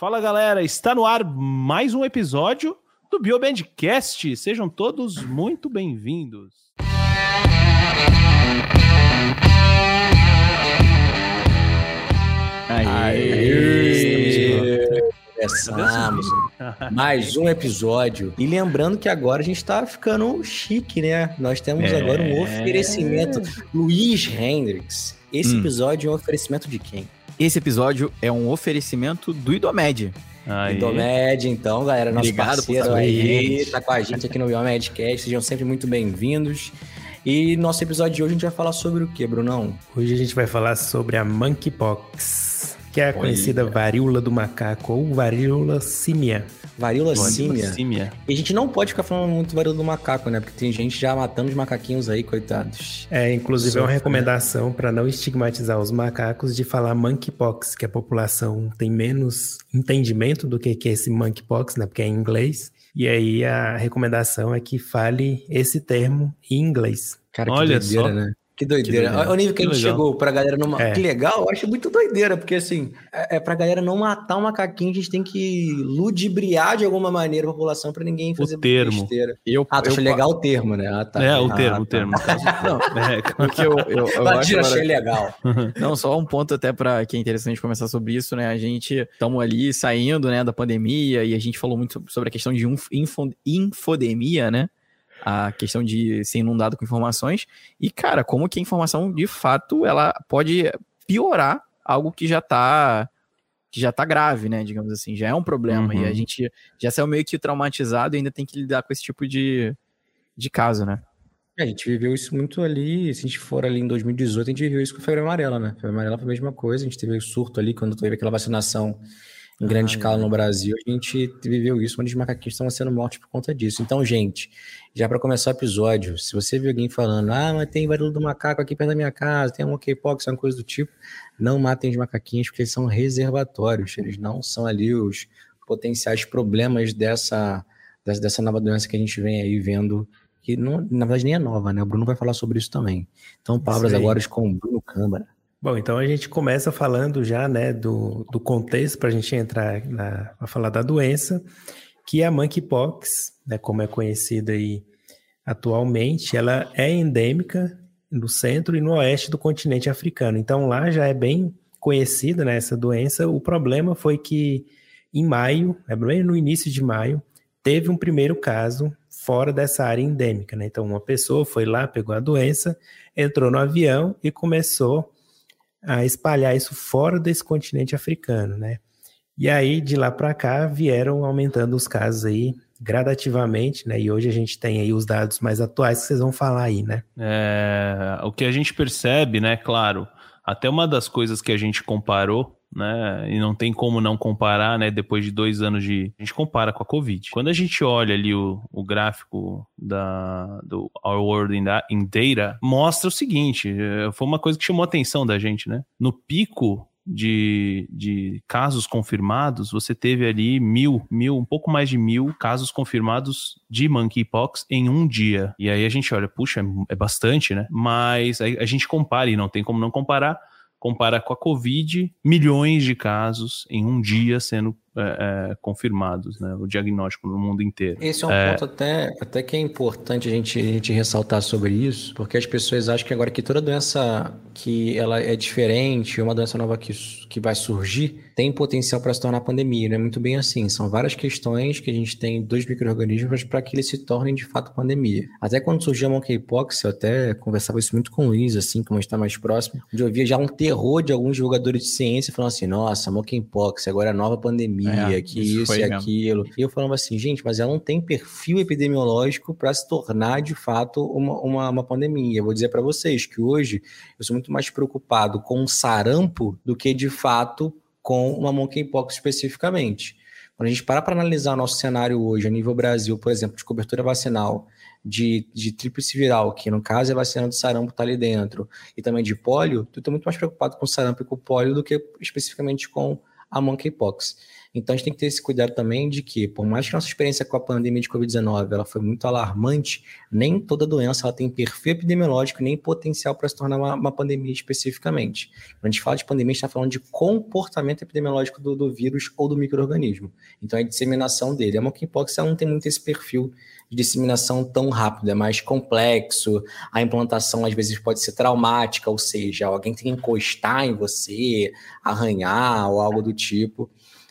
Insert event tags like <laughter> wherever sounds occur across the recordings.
Fala galera, está no ar mais um episódio do Biobandcast. Sejam todos muito bem-vindos. Aê! Começamos <laughs> mais um episódio. E lembrando que agora a gente tá ficando chique, né? Nós temos É. agora um oferecimento. Luiz Hendrix. Esse Hum. episódio é um oferecimento de quem? Esse episódio é um oferecimento do Idomed. Aí. Indomed, então, galera, nosso Obrigado por parceiro aí, tá com a gente aqui no Biomedcast, sejam sempre muito bem-vindos. E nosso episódio de hoje a gente vai falar sobre o que, Brunão? Hoje a gente vai falar sobre a monkeypox, que é a conhecida varíola do macaco ou varíola símia. Varíola Olha, símia. símia. E a gente não pode ficar falando muito varíola do macaco, né? Porque tem gente já matando os macaquinhos aí, coitados. É, inclusive é uma Sofre, recomendação para não estigmatizar os macacos de falar monkeypox, que a população tem menos entendimento do que que é esse monkeypox, né? Porque é em inglês. E aí a recomendação é que fale esse termo em inglês. Cara, que Olha doideira, só. né? Que doideira. Que doideira. Olha o nível que, Que a gente legal. chegou pra galera não. É. Que legal, eu acho muito doideira, porque assim, é, é pra galera não matar um macaquinho, a gente tem que ludibriar de alguma maneira a população pra ninguém fazer termo. besteira. Eu, Ah, tu eu, achou legal o termo, né? Ah, tá. É, o Ah, termo, tá. o termo. <laughs> Não, É, <laughs> porque eu, eu, achei legal. <laughs> Não, só um ponto até para que é interessante conversar sobre isso, né? A gente estamos ali saindo, né, da pandemia e a gente falou muito sobre a questão de inf- info- infodemia, né? A questão de ser inundado com informações. E, cara, como que a informação, de fato, ela pode piorar algo que já tá que já tá grave, né? Digamos assim, já é um problema. Uhum. E a gente já saiu meio que traumatizado e ainda tem que lidar com esse tipo de, de caso, né? É, A gente viveu isso muito ali. Se a gente for ali em 2018, a gente viveu isso com a febre amarela, né? A febre amarela foi a mesma coisa. A gente teve o surto ali quando teve aquela vacinação em grande Ah, escala no Brasil. A gente viveu isso, onde os macaquinhos estavam sendo mortos por conta disso. Então, gente, já para começar o episódio, se você viu alguém falando, ah, mas tem varíola do macaco aqui perto da minha casa, tem um monkeypox, uma coisa do tipo, não matem os macaquinhos, porque eles são reservatórios. Eles não são ali os potenciais problemas dessa, dessa, nova doença que a gente vem aí vendo que não, na verdade nem é nova, né? O Bruno vai falar sobre isso também. Então, palavras agora com o Bruno Câmara. Bom, então a gente começa falando já, né, do, do contexto para a gente entrar na, a falar da doença, que a monkeypox, né, como é conhecida aí atualmente, ela é endêmica no centro e no oeste do continente africano. Então lá já é bem conhecida né, essa doença. O problema foi que em maio, é bem no início de maio, teve um primeiro caso fora dessa área endêmica. Né? Então uma pessoa foi lá, pegou a doença, entrou no avião e começou a espalhar isso fora desse continente africano, né? E aí de lá para cá vieram aumentando os casos aí gradativamente, né? E hoje a gente tem aí os dados mais atuais que vocês vão falar aí, né? É, o que a gente percebe, né, claro, até uma das coisas que a gente comparou, né, e não tem como não comparar, né, depois de dois anos de... A gente compara com a Covid. Quando a gente olha ali o, o gráfico da, do Our World in, Da- in Data, mostra o seguinte, é, foi uma coisa que chamou a atenção da gente, né? No pico de, de casos confirmados, você teve ali mil, mil, um pouco mais de mil casos confirmados de monkeypox em um dia. E aí a gente olha, puxa, é bastante, né? Mas aí a gente compara, e não tem como não comparar, compara com a Covid, milhões de casos em um dia sendo é, é, confirmados, né? O diagnóstico no mundo inteiro. Esse é um ponto até, até que é importante a gente, a gente ressaltar sobre isso, porque as pessoas acham que agora que toda doença que ela é diferente, uma doença nova que, que vai surgir, tem potencial para se tornar pandemia. Não é muito bem assim. São várias questões que a gente tem dos micro-organismos para que eles se tornem de fato pandemia. Até quando surgiu a monkeypox, eu até conversava isso muito com o Luiz, assim, como a gente está mais próximo, onde eu via já um terror de alguns divulgadores de ciência falando assim, nossa, monkeypox, agora é a nova pandemia, É, que isso isso, e mesmo. aquilo. E eu falava assim, gente, mas ela não tem perfil epidemiológico para se tornar de fato uma, uma, uma pandemia. Eu vou dizer para vocês que hoje eu sou muito mais preocupado com o sarampo do que de fato com uma monkeypox especificamente. Quando a gente para para analisar nosso cenário hoje, a nível Brasil, por exemplo, de cobertura vacinal, de, de tríplice viral, que no caso é a vacina do sarampo está ali dentro, e também de pólio, tu estou muito mais preocupado com sarampo e com pólio do que especificamente com a monkeypox. Então a gente tem que ter esse cuidado também de que, por mais que nossa experiência com a pandemia de Covid-19 ela foi muito alarmante, nem toda doença ela tem perfil epidemiológico nem potencial para se tornar uma, uma, pandemia especificamente. Quando a gente fala de pandemia, a gente está falando de comportamento epidemiológico do, do vírus ou do microorganismo. Então é a disseminação dele. A monkeypox ela não tem muito esse perfil de disseminação tão rápido, é mais complexo, a implantação às vezes pode ser traumática, ou seja, alguém tem que encostar em você, arranhar ou algo do tipo.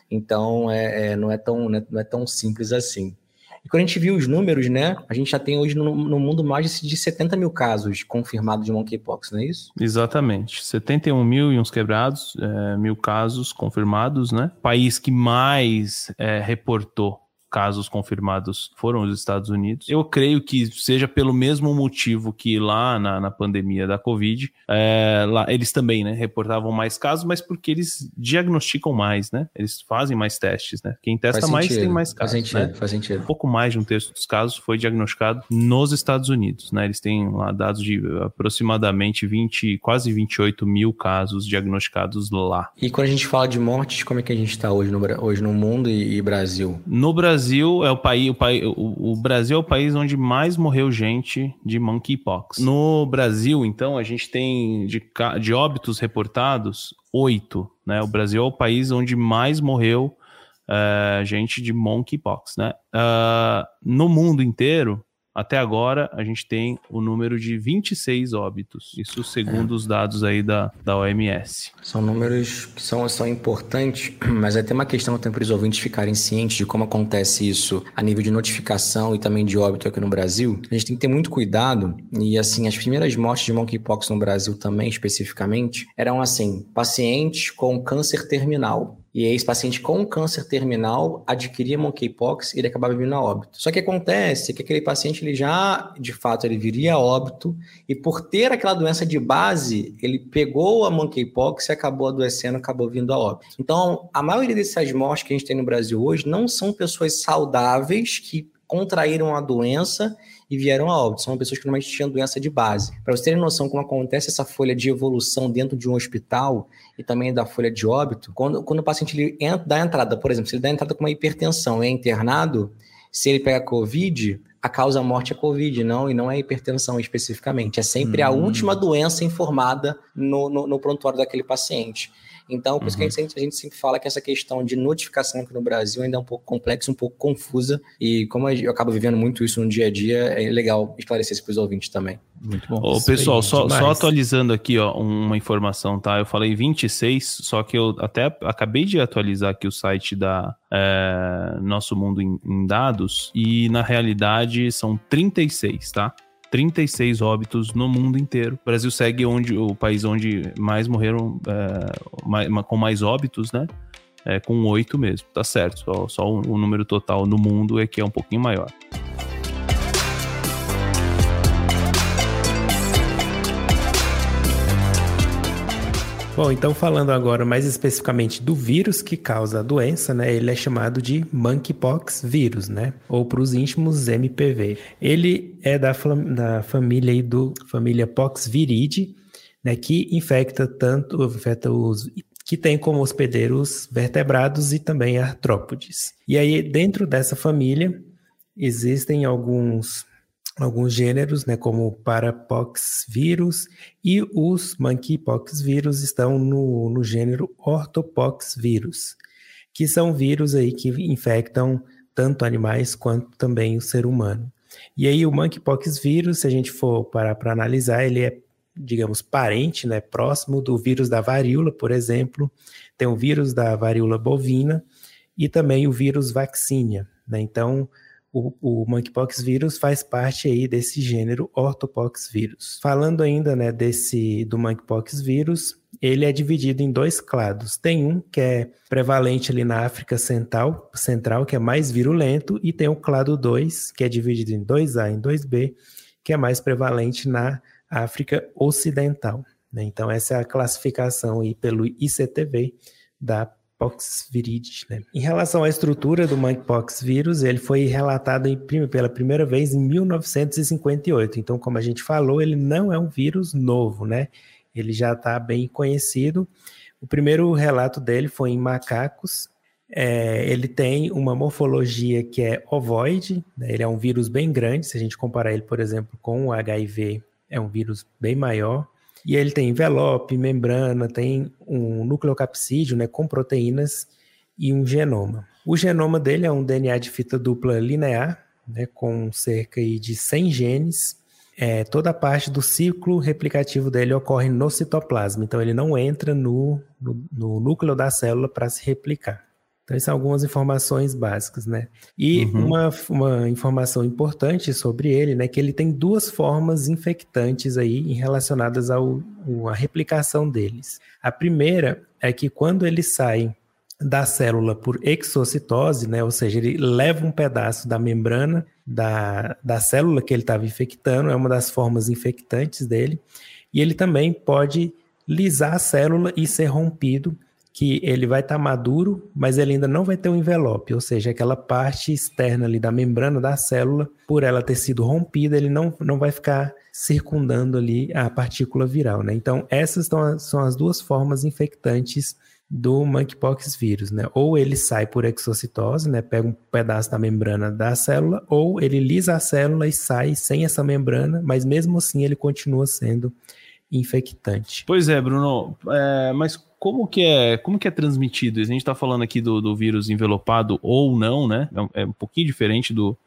Então, é, é não, é tão, né, não é tão simples assim. E quando a gente viu os números, né? A gente já tem hoje no, no mundo mais de 70 mil casos confirmados de monkeypox, não é isso? Exatamente. 71 mil e uns quebrados, é, mil casos confirmados, né? País que mais é, reportou casos confirmados foram os Estados Unidos. Eu creio que seja pelo mesmo motivo que lá na, na pandemia da Covid, é, lá, eles também né, reportavam mais casos, mas porque eles diagnosticam mais, né? Eles fazem mais testes, né? Quem testa faz mais sentido, tem mais casos. Faz sentido, né? faz sentido. Um pouco mais de um terço dos casos foi diagnosticado nos Estados Unidos, né? Eles têm lá dados de aproximadamente 20, quase 28 mil casos diagnosticados lá. E quando a gente fala de mortes, como é que a gente está hoje no, hoje no mundo e, e Brasil? No Brasil, Brasil é o país, o, país, o, o, Brasil é o país onde mais morreu gente de monkeypox. No Brasil, então, a gente tem de, de óbitos reportados oito, né? O Brasil é o país onde mais morreu uh, gente de monkeypox, né? Uh, no mundo inteiro, até agora, a gente tem o número de 26 óbitos. Isso segundo é. os dados aí da, da OMS. São números que são, são importantes, <clears throat> mas é até uma questão também para os ouvintes ficarem cientes de como acontece isso a nível de notificação e também de óbito aqui no Brasil. A gente tem que ter muito cuidado. E, assim, as primeiras mortes de monkeypox no Brasil também, especificamente, eram, assim, pacientes com câncer terminal. E esse paciente com câncer terminal adquiria monkeypox e ele acabava vindo a óbito. Só que acontece que aquele paciente ele já, de fato, ele viria a óbito e por ter aquela doença de base, ele pegou a monkeypox e acabou adoecendo, acabou vindo a óbito. Então, a maioria dessas mortes que a gente tem no Brasil hoje não são pessoas saudáveis que contraíram a doença e vieram a óbito. São pessoas que normalmente tinham doença de base. Para vocês terem noção como acontece essa folha de evolução dentro de um hospital e também da folha de óbito, quando, quando o paciente ele entra, dá entrada, por exemplo, se ele dá entrada com uma hipertensão e é internado, se ele pega Covid, a causa morte é Covid, não, e não é hipertensão especificamente. É sempre hum. a última doença informada no, no, no prontuário daquele paciente. Então, por isso que a uhum. gente, a gente, sempre fala que essa questão de notificação aqui no Brasil ainda é um pouco complexa, um pouco confusa, e como eu acabo vivendo muito isso no dia a dia, é legal esclarecer isso para os ouvintes também. Muito bom. Ô, pessoal, só, só, atualizando aqui ó, uma informação, tá? Eu falei 26, só que eu até acabei de atualizar aqui o site da é, Nosso Mundo em, em Dados, e na realidade são 36, tá? 36 óbitos no mundo inteiro. O Brasil segue onde o país onde mais morreram é, mais, com mais óbitos, né? É, com oito mesmo, tá certo. Só, só o, o número total no mundo é que é um pouquinho maior. Bom, então falando agora mais especificamente do vírus que causa a doença, né? Ele é chamado de monkeypox vírus, né? Ou para os íntimos MPV. Ele é da, da família aí do família Poxviridae, né? Que infecta tanto infecta os que tem como hospedeiros vertebrados e também artrópodes. E aí dentro dessa família existem alguns alguns gêneros, né, como Parapox vírus e os Monkeypox vírus estão no, no gênero Orthopox vírus, que são vírus aí que infectam tanto animais quanto também o ser humano. E aí o Monkeypox vírus, se a gente for para para analisar, ele é, digamos, parente, né, próximo do vírus da varíola, por exemplo, tem o vírus da varíola bovina e também o vírus vaccinia, né? Então, o, o monkeypox vírus faz parte aí desse gênero orthopox vírus. Falando ainda, né, desse do monkeypox vírus, ele é dividido em dois clados. Tem um que é prevalente ali na África Central, central que é mais virulento, e tem o clado 2, que é dividido em 2A e 2B, que é mais prevalente na África Ocidental. Né? Então, essa é a classificação aí pelo ICTV da Poxviride. Né? Em relação à estrutura do monkeypox vírus, ele foi relatado em, pela primeira vez em 1958. Então, como a gente falou, ele não é um vírus novo, né? Ele já está bem conhecido. O primeiro relato dele foi em macacos. É, ele tem uma morfologia que é ovoide, né? ele é um vírus bem grande, se a gente comparar ele, por exemplo, com o HIV, é um vírus bem maior. E ele tem envelope, membrana, tem um nucleocapsídeo né, com proteínas e um genoma. O genoma dele é um DNA de fita dupla linear, né, com cerca de 100 genes. É, toda a parte do ciclo replicativo dele ocorre no citoplasma, então ele não entra no, no, no núcleo da célula para se replicar. Então, essas são algumas informações básicas, né? E uhum. uma, uma informação importante sobre ele, né? Que ele tem duas formas infectantes aí relacionadas ao, à replicação deles. A primeira é que quando ele sai da célula por exocitose, né? Ou seja, ele leva um pedaço da membrana da, da célula que ele estava infectando, é uma das formas infectantes dele. E ele também pode lisar a célula e ser rompido que ele vai estar tá maduro, mas ele ainda não vai ter um envelope, ou seja, aquela parte externa ali da membrana da célula, por ela ter sido rompida, ele não, não vai ficar circundando ali a partícula viral, né? Então, essas são, as duas formas infectantes do monkeypox vírus, né? Ou ele sai por exocitose, né? Pega um pedaço da membrana da célula, ou ele lisa a célula e sai sem essa membrana, mas mesmo assim ele continua sendo infectante. Pois é, Bruno, é, mas como que é, como que é transmitido? A gente está falando aqui do, do, vírus envelopado ou não, né? É, é um pouquinho diferente do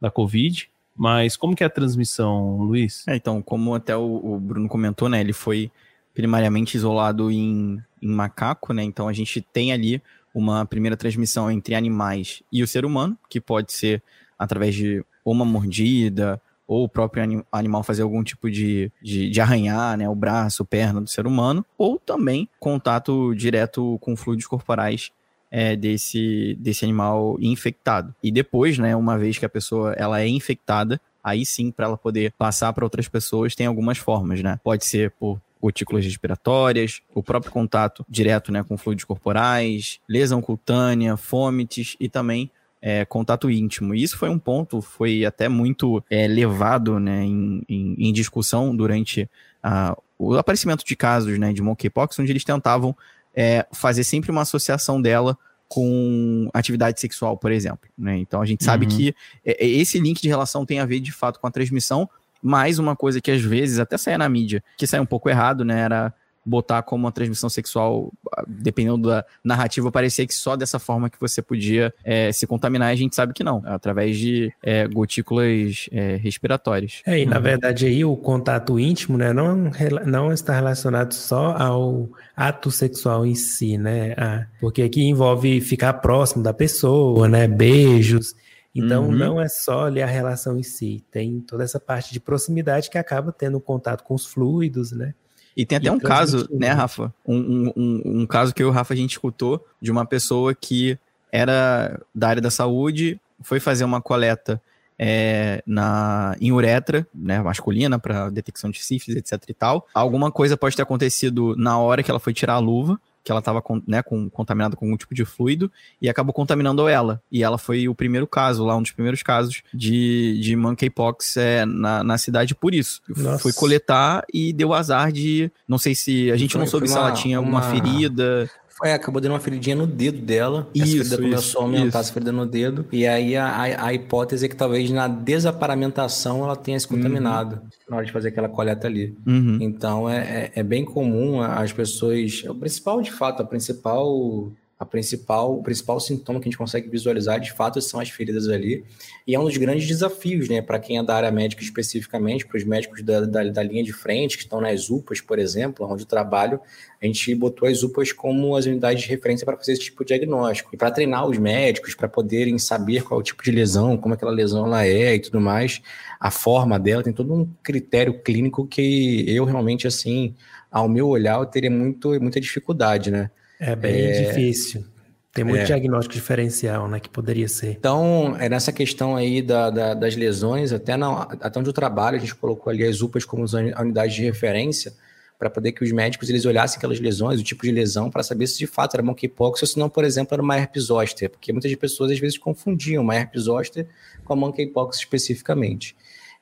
da Covid, mas como que é a transmissão, Luiz? É, então, como até o, o, Bruno comentou, né? Ele foi primariamente isolado em, em macaco, né? Então a gente tem ali uma primeira transmissão entre animais e o ser humano, que pode ser através de uma mordida ou o próprio anim animal fazer algum tipo de, de, de, arranhar, né, o braço, perna do ser humano, ou também contato direto com fluidos corporais é, desse, desse animal infectado. E depois, né, uma vez que a pessoa ela é infectada, aí sim, para ela poder passar para outras pessoas, tem algumas formas, né? Pode ser por gotículas respiratórias, o próprio contato direto né, com fluidos corporais, lesão cutânea, fômites e também é, contato íntimo. E isso foi um ponto, foi até muito é, levado né, em, em, em, discussão durante a, o aparecimento de casos né, de monkeypox, onde eles tentavam é, fazer sempre uma associação dela com atividade sexual, por exemplo. Né? Então a gente sabe uhum. que é, é, esse link de relação tem a ver de fato com a transmissão, mas uma coisa que às vezes até saia na mídia, que sai um pouco errado, né? Era botar como uma transmissão sexual, dependendo da narrativa, parecia que só dessa forma que você podia é, se contaminar, a gente sabe que não, através de é, gotículas é, respiratórias. É, e na uhum. verdade aí o contato íntimo, né, não, não está relacionado só ao ato sexual em si, né, ah, porque aqui envolve ficar próximo da pessoa, né, beijos, então uhum. não é só ali a relação em si, tem toda essa parte de proximidade que acaba tendo contato com os fluidos, né? E tem até e um caso, né, Rafa? Um, um, um, caso que eu e o Rafa a gente escutou de uma pessoa que era da área da saúde, foi fazer uma coleta é, na, em uretra, né, masculina, para detecção de sífilis, etc e tal. Alguma coisa pode ter acontecido na hora que ela foi tirar a luva, que ela estava né, com, contaminada com algum tipo de fluido e acabou contaminando ela. E ela foi o primeiro caso, lá um dos primeiros casos de, de monkeypox é, na, na cidade por isso. Nossa. Foi coletar e deu azar de. Não sei se. A gente foi, não soube se ela tinha alguma uma... ferida. Foi, acabou dando uma feridinha no dedo dela. Isso, essa ferida começou a aumentar essa ferida no dedo. E aí a, a, a, hipótese é que talvez na desaparamentação ela tenha se contaminado uhum. na hora de fazer aquela coleta ali. Uhum. Então é, é, é, bem comum as pessoas. O principal, de fato, a principal a principal, o principal sintoma que a gente consegue visualizar, de fato, são as feridas ali. E é um dos grandes desafios, né, para quem é da área médica especificamente, para os médicos da, da, da, linha de frente, que estão nas UPAs, por exemplo, onde trabalho, a gente botou as UPAs como as unidades de referência para fazer esse tipo de diagnóstico. E para treinar os médicos, para poderem saber qual é o tipo de lesão, como aquela lesão ela é e tudo mais, a forma dela, tem todo um critério clínico que eu realmente, assim, ao meu olhar, eu teria muito, muita dificuldade, né? É bem é... difícil. Tem muito é. diagnóstico diferencial, né, que poderia ser. Então, é nessa questão aí da, da, das lesões, até, na, até onde eu trabalho, a gente colocou ali as UPAs como a unidade de referência, para poder que os médicos eles olhassem aquelas lesões, o tipo de lesão, para saber se de fato era monkeypox ou se não, por exemplo, era uma herpes zoster, porque muitas pessoas às vezes confundiam uma herpes zoster com a monkeypox especificamente.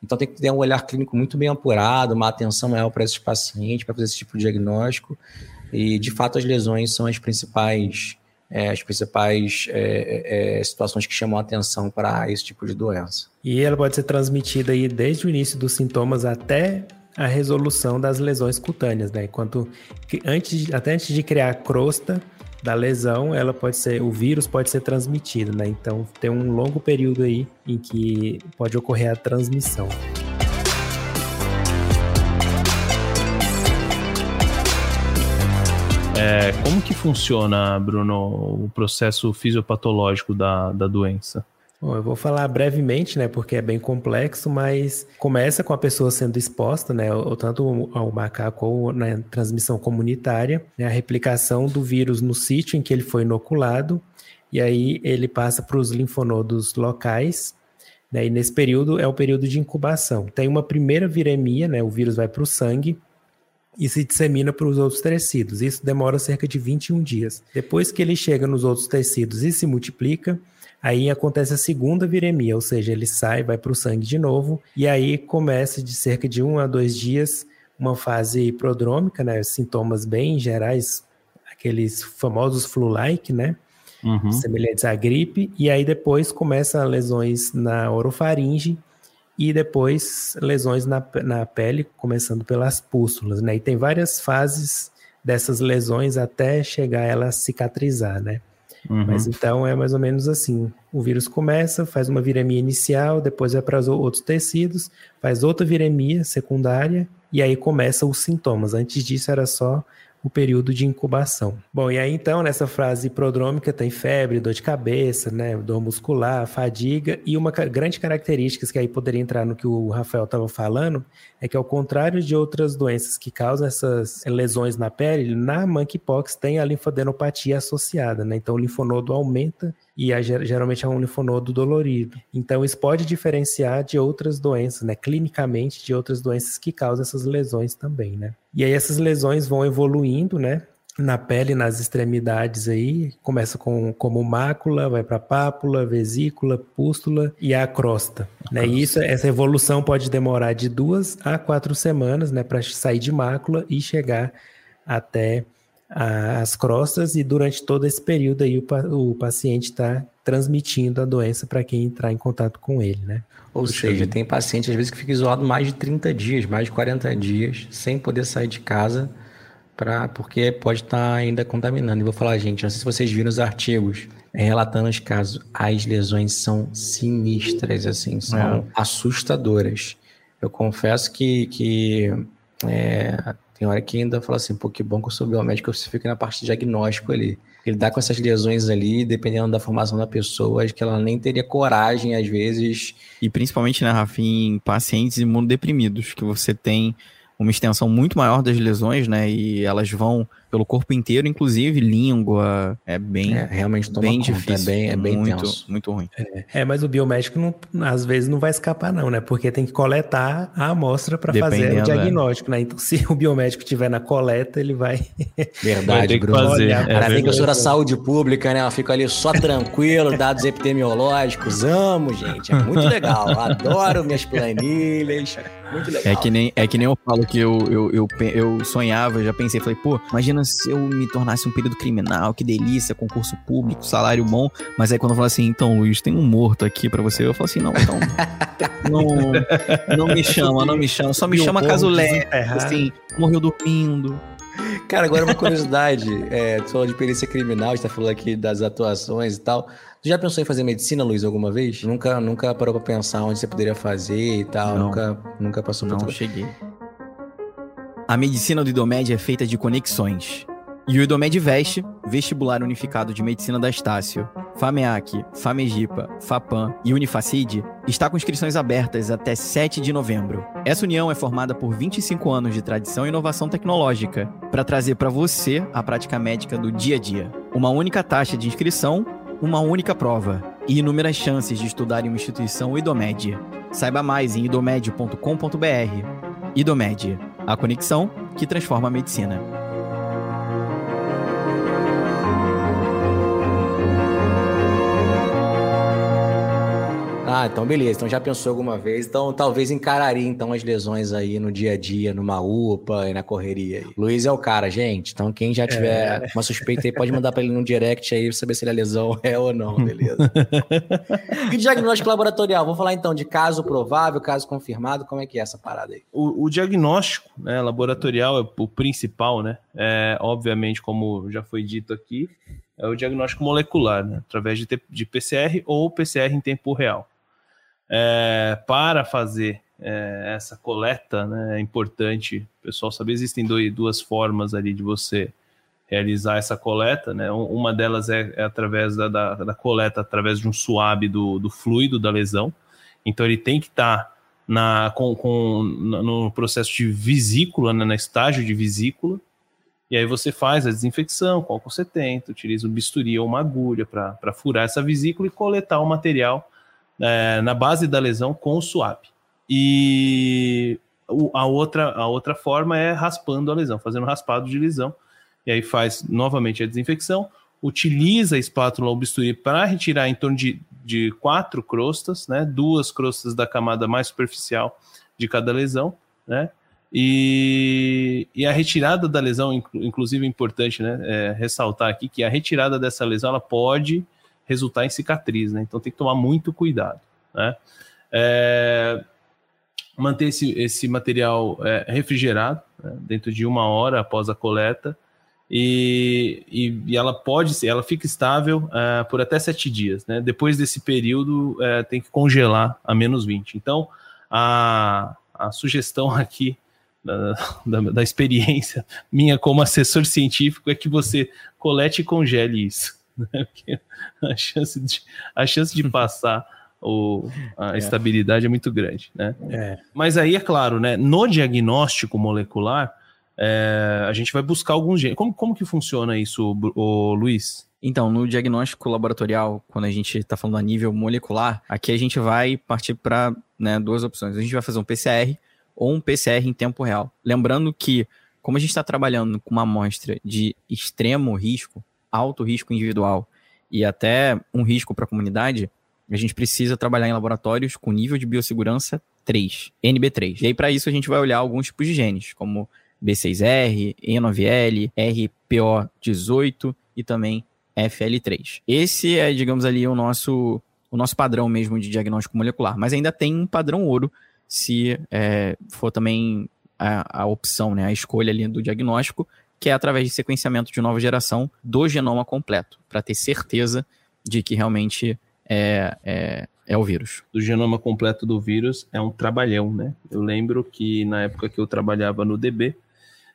Então tem que ter um olhar clínico muito bem apurado, uma atenção maior para esses pacientes, para fazer esse tipo de diagnóstico. E, de fato, as lesões são as principais, é, as principais é, é, situações que chamam a atenção para esse tipo de doença. E ela pode ser transmitida aí desde o início dos sintomas até a resolução das lesões cutâneas, né? Enquanto antes, até antes de criar a crosta da lesão, ela pode ser, o vírus pode ser transmitido, né? Então tem um longo período aí em que pode ocorrer a transmissão. É, como que funciona, Bruno, o processo fisiopatológico da, da doença? Bom, eu vou falar brevemente, né, porque é bem complexo, mas começa com a pessoa sendo exposta, né, ou tanto ao macaco ou na transmissão comunitária, né, a replicação do vírus no sítio em que ele foi inoculado, e aí ele passa para os linfonodos locais, né, e nesse período é o período de incubação. Tem uma primeira viremia, né, o vírus vai para o sangue, e se dissemina para os outros tecidos. Isso demora cerca de 21 dias. Depois que ele chega nos outros tecidos e se multiplica, Aí acontece a segunda viremia, ou seja, ele sai, vai para o sangue de novo, e aí começa de cerca de um a dois dias uma fase prodrômica, né? Sintomas bem gerais, aqueles famosos flu-like, né? Uhum. Semelhantes à gripe, e aí depois começa lesões na orofaringe e depois lesões na, na pele, começando pelas pústulas, né? E tem várias fases dessas lesões até chegar ela a cicatrizar, né? Uhum. Mas então é mais ou menos assim: o vírus começa, faz uma viremia inicial, depois vai para os outros tecidos, faz outra viremia secundária e aí começam os sintomas. Antes disso era só o período de incubação. Bom, e aí então nessa frase prodrômica tem febre, dor de cabeça, né, dor muscular, fadiga e uma grande característica que aí poderia entrar no que o Rafael estava falando é que ao contrário de outras doenças que causam essas lesões na pele, na monkeypox tem a linfadenopatia associada, né? Então o linfonodo aumenta e é, geralmente é um linfonodo dolorido. Então isso pode diferenciar de outras doenças, né? Clinicamente de outras doenças que causam essas lesões também, né? E aí essas lesões vão evoluindo, né? Na pele, nas extremidades aí, começa com como mácula, vai para pápula, vesícula, pústula e a crosta, né? E isso, essa evolução pode demorar de duas a quatro semanas, né? Para sair de mácula e chegar até as crostas e durante todo esse período aí o, o paciente está transmitindo a doença para quem entrar em contato com ele, né? Ou seja, tem paciente às vezes que fica isolado mais de 30 dias, mais de 40 dias, sem poder sair de casa, pra, porque pode estar tá ainda contaminando. E vou falar, gente, não sei se vocês viram os artigos é, relatando os casos, as lesões são sinistras, assim, são é. assustadoras. Eu confesso que, que é, tem hora que ainda fala assim, pô, que bom que eu sou biomédico, você fica na parte de diagnóstico ali. Ele dá com essas lesões ali, dependendo da formação da pessoa, acho que ela nem teria coragem, às vezes. E principalmente, né, Rafa, em pacientes imunodeprimidos, que você tem uma extensão muito maior das lesões, né, e elas vão pelo corpo inteiro, inclusive língua. É bem, é, realmente bem conta, é difícil. É bem, é bem muito, tenso. muito ruim. É, é, mas o biomédico não, às vezes não vai escapar não, né? Porque tem que coletar a amostra para fazer o é. diagnóstico, né? Então, <laughs> se o biomédico estiver na coleta, ele vai. <laughs> Verdade, Bruno. Fazer. Olha, é, que eu sou da saúde pública, né? Eu fico ali só tranquilo, <laughs> dados epidemiológicos. Amo, gente. É muito legal. Adoro minhas planilhas. Muito legal. É que nem, é que nem eu falo que eu, eu, eu, eu sonhava, já pensei, falei, pô, imagina se eu me tornasse um período criminal, que delícia, concurso público, salário bom. Mas aí quando eu falo assim, então, Luiz, tem um morto aqui para você, eu falo assim, não, então. não, não me chama, não me chama. Só me chama caso leve, assim, morreu dormindo. Cara, agora uma curiosidade. É, tu falou de perícia criminal, a gente tá falando aqui das atuações e tal. Tu já pensou em fazer medicina, Luiz, alguma vez? Nunca, nunca parou pra pensar onde você poderia fazer e tal? Não, nunca, nunca passou por Não, cheguei. A medicina do IDOMED é feita de conexões. E o IDOMED Veste, Vestibular Unificado de Medicina da Estácio, FAMEAC, FAMEGIPA, FAPAM e Unifacid, está com inscrições abertas até 7 de novembro. Essa união é formada por 25 anos de tradição e inovação tecnológica para trazer para você a prática médica do dia a dia. Uma única taxa de inscrição, uma única prova e inúmeras chances de estudar em uma instituição IDOMED. Saiba mais em idomed.com.br. IDOMED, a conexão que transforma a medicina. Então beleza. Então já pensou alguma vez. Então talvez encararia então as lesões aí no dia a dia, numa UPA e na correria. Aí. Luiz é o cara, gente. Então quem já tiver é. uma suspeita aí pode mandar para ele no direct aí saber se ele é lesão <laughs> é ou não, beleza? <laughs> e diagnóstico laboratorial? Vou falar então de caso provável, caso confirmado. Como é que é essa parada aí? O, o diagnóstico né, laboratorial é o principal, né? É, obviamente, como já foi dito aqui, é o diagnóstico molecular, né, através de, de PCR ou PCR em tempo real. É, para fazer é, essa coleta, né, é importante o pessoal saber, existem dois, duas formas ali de você realizar essa coleta, né, uma delas é, é através da, da, da, coleta, através de um suave do, do fluido da lesão, então ele tem que estar tá na, com, com, no processo de vesícula, né, no estágio de vesícula, e aí você faz a desinfecção com álcool 70, utiliza um bisturi ou uma agulha para furar essa vesícula e coletar o material é, na base da lesão com o suave. E a outra, a outra forma é raspando a lesão, fazendo raspado de lesão. E aí faz novamente a desinfecção, utiliza a espátula bisturi para retirar em torno de, de quatro crostas, né? Duas crostas da camada mais superficial de cada lesão, né? E, e, a retirada da lesão, inclusive é importante né, é, ressaltar aqui que a retirada dessa lesão ela pode resultar em cicatriz, né? Então tem que tomar muito cuidado. Né? É, manter esse, esse material é, refrigerado né, dentro de uma hora após a coleta e, e, e ela pode ser, ela fica estável é, por até sete dias. Né? Depois desse período é, tem que congelar a menos 20. Então a, a sugestão aqui da, da, experiência minha como assessor científico é que você colete e congele isso. <laughs> Né? Porque a chance de, a chance de passar o, a é. estabilidade é muito grande. Né? É. Mas aí, é claro, né, no diagnóstico molecular, é, a gente vai buscar alguns genes. Como, como que funciona isso, o, Luiz? Então, no diagnóstico laboratorial, quando a gente está falando a nível molecular, aqui a gente vai partir para né, duas opções. A gente vai fazer um PCR, ou um PCR em tempo real. Lembrando que, como a gente está trabalhando com uma amostra de extremo risco, alto risco individual e até um risco para a comunidade, a gente precisa trabalhar em laboratórios com nível de biossegurança 3, NB3. E aí, para isso, a gente vai olhar alguns tipos de genes, como B6R, E9L, RPO18 e também FL3. Esse é, digamos ali, o nosso, o nosso padrão mesmo de diagnóstico molecular. Mas ainda tem um padrão ouro, se é, for também a, a, opção, né, a escolha ali do diagnóstico, que é através de sequenciamento de nova geração do genoma completo, para ter certeza de que realmente é, é, é, o vírus. O genoma completo do vírus é um trabalhão, né? Eu lembro que na época que eu trabalhava no DB,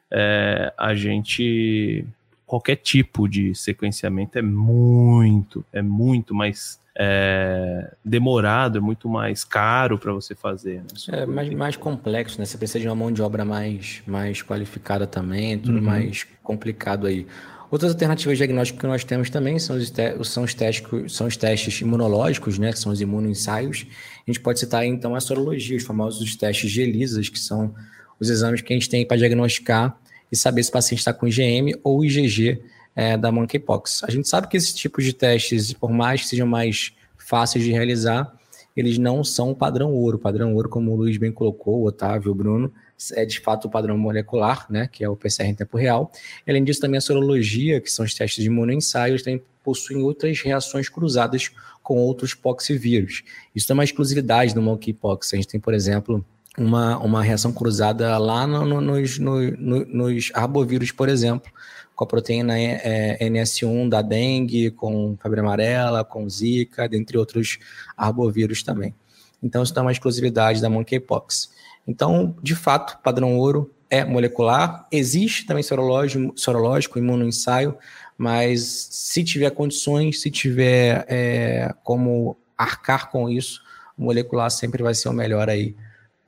é, a gente. Qualquer tipo de sequenciamento é muito, é muito mais é, demorado, é muito mais caro para você fazer. Né? É mais, mais complexo, né? Você precisa de uma mão de obra mais, mais qualificada também, tudo uhum. mais complicado aí. Outras alternativas de diagnóstico que nós temos também são os, são os, testes, são os testes imunológicos, né? Que são os imunoensaios. A gente pode citar então a sorologia, os famosos testes de ELISAs, que são os exames que a gente tem para diagnosticar e saber se o paciente está com IgM ou IgG é, da monkeypox. A gente sabe que esses tipos de testes, por mais que sejam mais fáceis de realizar, eles não são o padrão ouro. Padrão ouro, como o Luiz bem colocou, o Otávio, o Bruno, é de fato o padrão molecular, né, que é o PCR em tempo real. Além disso, também a sorologia, que são os testes de imunoensaios, também possuem outras reações cruzadas com outros poxivírus. Isso é uma exclusividade do monkeypox. A gente tem, por exemplo, uma, uma reação cruzada lá no, no, nos, no, nos arbovírus, por exemplo, com a proteína é, NS1 da dengue, com febre amarela, com zika, dentre outros arbovírus também. Então, isso dá uma exclusividade da monkeypox. Então, de fato, padrão ouro é molecular. Existe também sorológico, sorológico imunoensaio, mas se tiver condições, se tiver é, como arcar com isso, o molecular sempre vai ser o melhor aí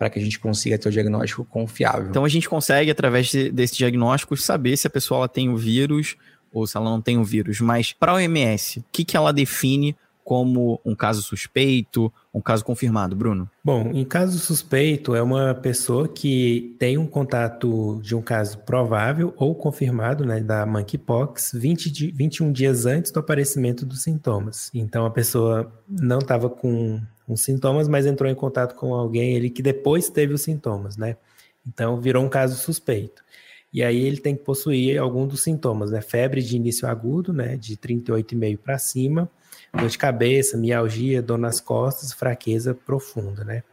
para que a gente consiga ter o diagnóstico confiável. Então a gente consegue, através de, desse diagnóstico, saber se a pessoa tem o vírus ou se ela não tem o vírus. Mas para a OMS, o que, que ela define como um caso suspeito, um caso confirmado, Bruno? Bom, em caso suspeito é uma pessoa que tem um contato de um caso provável ou confirmado né, da monkeypox 20 21 dias antes do aparecimento dos sintomas. Então a pessoa não estava com com sintomas, mas entrou em contato com alguém ele que depois teve os sintomas, né? Então virou um caso suspeito. E aí ele tem que possuir algum dos sintomas, né? Febre de início agudo, né? De 38,5 para cima, dor de cabeça, mialgia, dor nas costas, fraqueza profunda, né?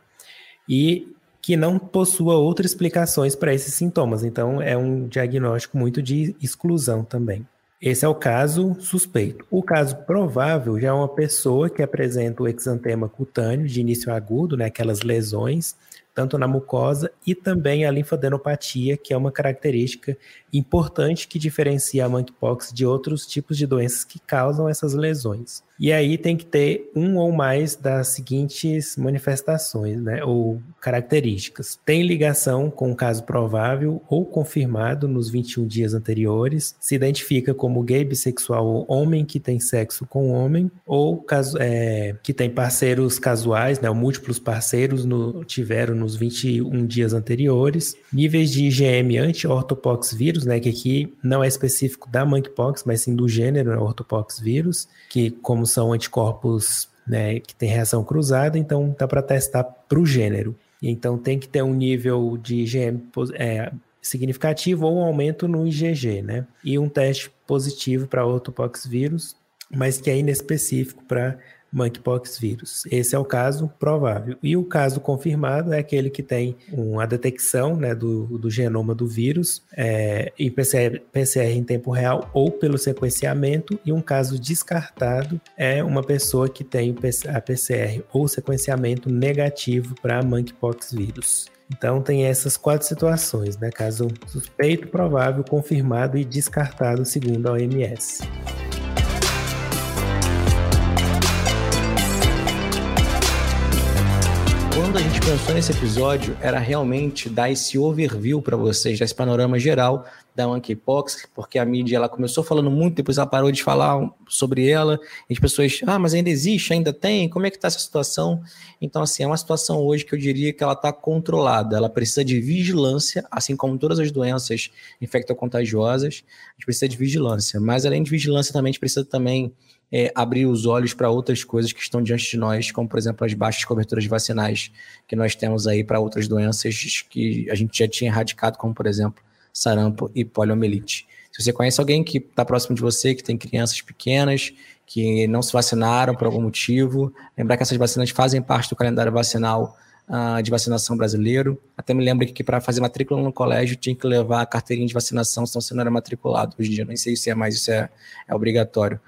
E que não possua outras explicações para esses sintomas. Então, é um diagnóstico muito de exclusão também. Esse é o caso suspeito. O caso provável já é uma pessoa que apresenta o exantema cutâneo de início agudo, né, aquelas lesões, tanto na mucosa e também a linfadenopatia, que é uma característica importante que diferencia a monkeypox de outros tipos de doenças que causam essas lesões. E aí tem que ter um ou mais das seguintes manifestações, né, ou características. Tem ligação com o caso provável ou confirmado nos 21 dias anteriores, se identifica como gay, bissexual ou homem que tem sexo com homem, ou caso, é, que tem parceiros casuais, né, ou múltiplos parceiros no, tiveram nos 21 dias anteriores, níveis de IgM anti-ortopox vírus, né, que aqui não é específico da monkeypox, mas sim do gênero né, ortopox vírus, que como são anticorpos né, que tem reação cruzada, então dá para testar para o gênero. Então tem que ter um nível de IgM é, significativo ou um aumento no IgG, né? E um teste positivo para ortopox vírus, mas que é inespecífico para monkeypox vírus. Esse é o caso provável. E o caso confirmado é aquele que tem uma detecção né, do, do genoma do vírus é, em PCR, PCR em tempo real ou pelo sequenciamento. E um caso descartado é uma pessoa que tem a PCR ou sequenciamento negativo para monkeypox vírus. Então tem essas quatro situações, né? Caso suspeito, provável, confirmado e descartado segundo a OMS. Quando a gente pensou nesse episódio, era realmente dar esse overview para vocês, dar esse panorama geral da monkeypox, porque a mídia ela começou falando muito, depois ela parou de falar sobre ela, e as pessoas, ah, mas ainda existe, ainda tem, como é que está essa situação? Então, assim, é uma situação hoje que eu diria que ela está controlada, ela precisa de vigilância, assim como todas as doenças infectocontagiosas, a gente precisa de vigilância, mas além de vigilância também a gente precisa também é, abrir os olhos para outras coisas que estão diante de nós, como por exemplo as baixas coberturas vacinais que nós temos aí para outras doenças que a gente já tinha erradicado, como por exemplo sarampo e poliomielite. Se você conhece alguém que está próximo de você, que tem crianças pequenas, que não se vacinaram por algum motivo, lembrar que essas vacinas fazem parte do calendário vacinal uh, de vacinação brasileiro. Até me lembro que para fazer matrícula no colégio tinha que levar a carteirinha de vacinação, senão você não era matriculado. Hoje em dia, nem sei se é mais, isso é, é obrigatório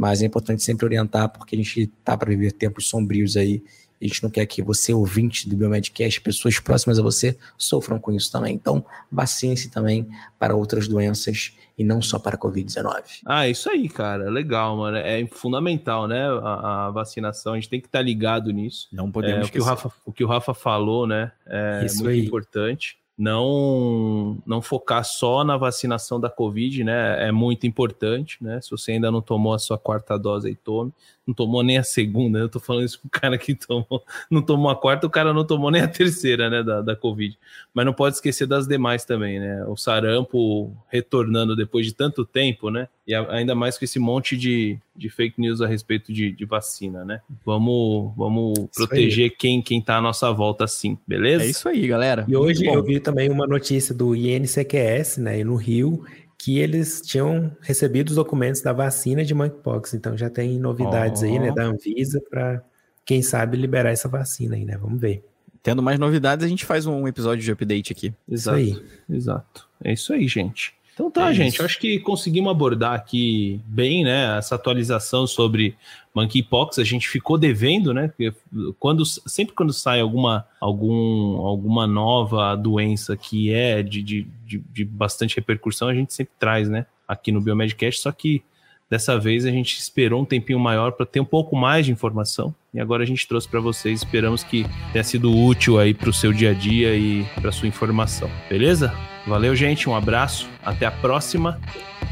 mas é importante sempre orientar, porque a gente tá para viver tempos sombrios aí. A gente não quer que você, ouvinte do Biomedcast, pessoas próximas a você, sofram com isso também. Então, vacine-se também para outras doenças e não só para a Covid-19. Ah, isso aí, cara. Legal, mano. É fundamental, né? A, a vacinação. A gente tem que estar tá ligado nisso. Não podemos é, o, que o, Rafa, o que o Rafa falou, né? É isso muito aí. importante não não focar só na vacinação da Covid, né? É muito importante, né? Se você ainda não tomou a sua quarta dose, aí tome não tomou nem a segunda, né? eu tô falando isso com o cara que <laughs> tomou, não tomou a quarta, o cara não tomou nem a terceira, né, da, da Covid. Mas não pode esquecer das demais também, né? O sarampo retornando depois de tanto tempo, né? E ainda mais com esse monte de, de fake news a respeito de, de vacina, né? Vamos, vamos proteger quem, quem tá à nossa volta, sim, beleza? É isso aí, galera. E hoje eu vi também uma notícia do INCQS, né, no Rio, que eles tinham recebido os documentos da vacina de monkeypox. Então já tem novidades oh. aí, né, da Anvisa para quem sabe liberar essa vacina aí, né? Vamos ver. Tendo mais novidades, a gente faz um episódio de update aqui. Exato. Isso aí. Exato. É isso aí, gente. Então tá, é gente. Isso. Acho que conseguimos abordar aqui bem, né, essa atualização sobre monkeypox. A gente ficou devendo, né? Porque quando, sempre quando sai alguma, algum, alguma nova doença que é de, de, de, de bastante repercussão, a gente sempre traz, né? Aqui no Biomedcast, só que Dessa vez a gente esperou um tempinho maior para ter um pouco mais de informação e agora a gente trouxe para vocês. Esperamos que tenha sido útil aí para o seu dia a dia e para sua informação. Beleza? Valeu, gente. Um abraço. Até a próxima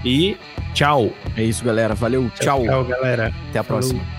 e tchau. É isso, galera. Valeu. Tchau. Tchau, galera. Até a Falou. próxima.